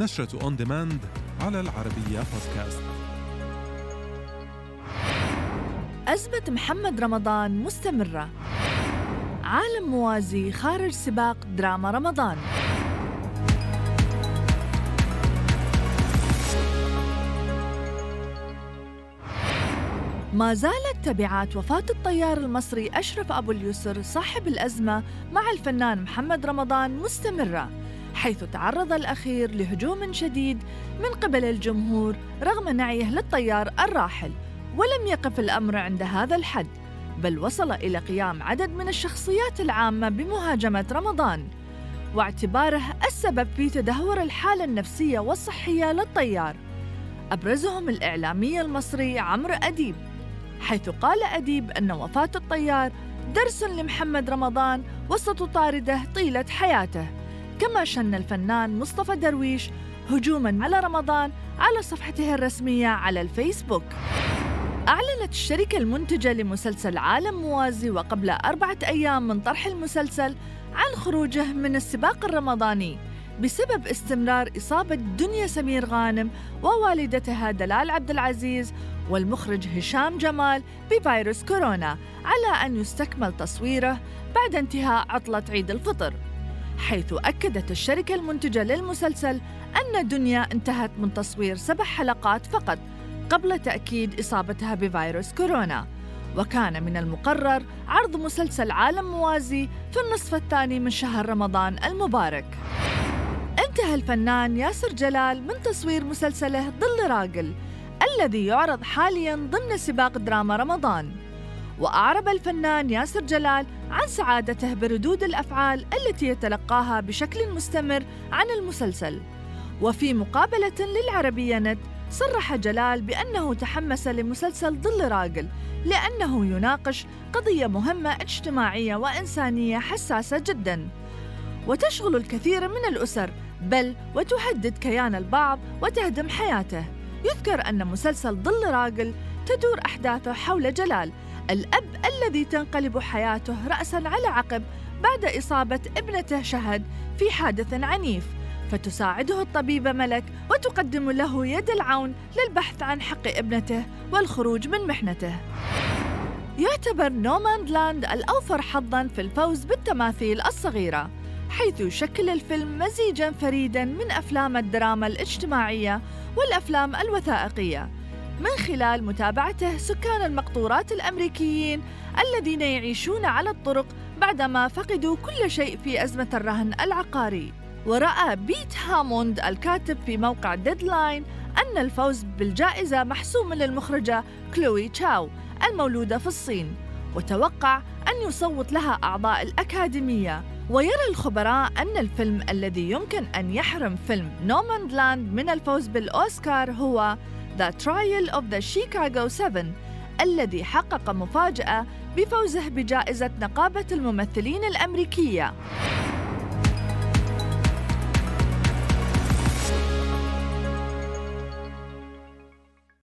نشرة on demand على العربية بودكاست أزمة محمد رمضان مستمرة. عالم موازي خارج سباق دراما رمضان. ما زالت تبعات وفاة الطيار المصري أشرف أبو اليسر صاحب الأزمة مع الفنان محمد رمضان مستمرة. حيث تعرض الأخير لهجوم شديد من قبل الجمهور رغم نعيه للطيار الراحل ولم يقف الأمر عند هذا الحد بل وصل إلى قيام عدد من الشخصيات العامة بمهاجمة رمضان واعتباره السبب في تدهور الحالة النفسية والصحية للطيار. أبرزهم الإعلامي المصري عمرو أديب حيث قال أديب أن وفاة الطيار درس لمحمد رمضان وستطارده طيلة حياته. كما شن الفنان مصطفى درويش هجوما على رمضان على صفحته الرسمية على الفيسبوك. أعلنت الشركة المنتجة لمسلسل عالم موازي وقبل أربعة أيام من طرح المسلسل عن خروجه من السباق الرمضاني بسبب استمرار إصابة دنيا سمير غانم ووالدتها دلال عبد العزيز والمخرج هشام جمال بفيروس كورونا على أن يستكمل تصويره بعد انتهاء عطلة عيد الفطر. حيث أكدت الشركة المنتجة للمسلسل أن دنيا انتهت من تصوير سبع حلقات فقط قبل تأكيد إصابتها بفيروس كورونا. وكان من المقرر عرض مسلسل عالم موازي في النصف الثاني من شهر رمضان المبارك. انتهى الفنان ياسر جلال من تصوير مسلسله ظل راجل الذي يعرض حاليا ضمن سباق دراما رمضان. وأعرب الفنان ياسر جلال عن سعادته بردود الأفعال التي يتلقاها بشكل مستمر عن المسلسل. وفي مقابلة للعربية نت صرح جلال بأنه تحمس لمسلسل ظل راجل لأنه يناقش قضية مهمة اجتماعية وإنسانية حساسة جدا. وتشغل الكثير من الأسر بل وتهدد كيان البعض وتهدم حياته. يذكر أن مسلسل ظل راجل تدور أحداثه حول جلال الأب الذي تنقلب حياته رأسا على عقب بعد إصابة ابنته شهد في حادث عنيف. فتساعده الطبيبة ملك وتقدم له يد العون للبحث عن حق ابنته والخروج من محنته. يعتبر Nomadland الأوفر حظاً في الفوز بالتماثيل الصغيرة حيث يشكل الفيلم مزيجاً فريداً من أفلام الدراما الاجتماعية والأفلام الوثائقية. من خلال متابعته سكان المقطورات الأمريكيين الذين يعيشون على الطرق بعدما فقدوا كل شيء في أزمة الرهن العقاري. ورأى بيت هاموند الكاتب في موقع ديدلاين أن الفوز بالجائزة محسوم للمخرجة كلوي تشاو المولودة في الصين وتوقع أن يصوت لها أعضاء الأكاديمية. ويرى الخبراء أن الفيلم الذي يمكن أن يحرم فيلم Nomadland من الفوز بالأوسكار هو The Trial of the Chicago 7 الذي حقق مفاجأة بفوزه بجائزة نقابة الممثلين الأمريكية.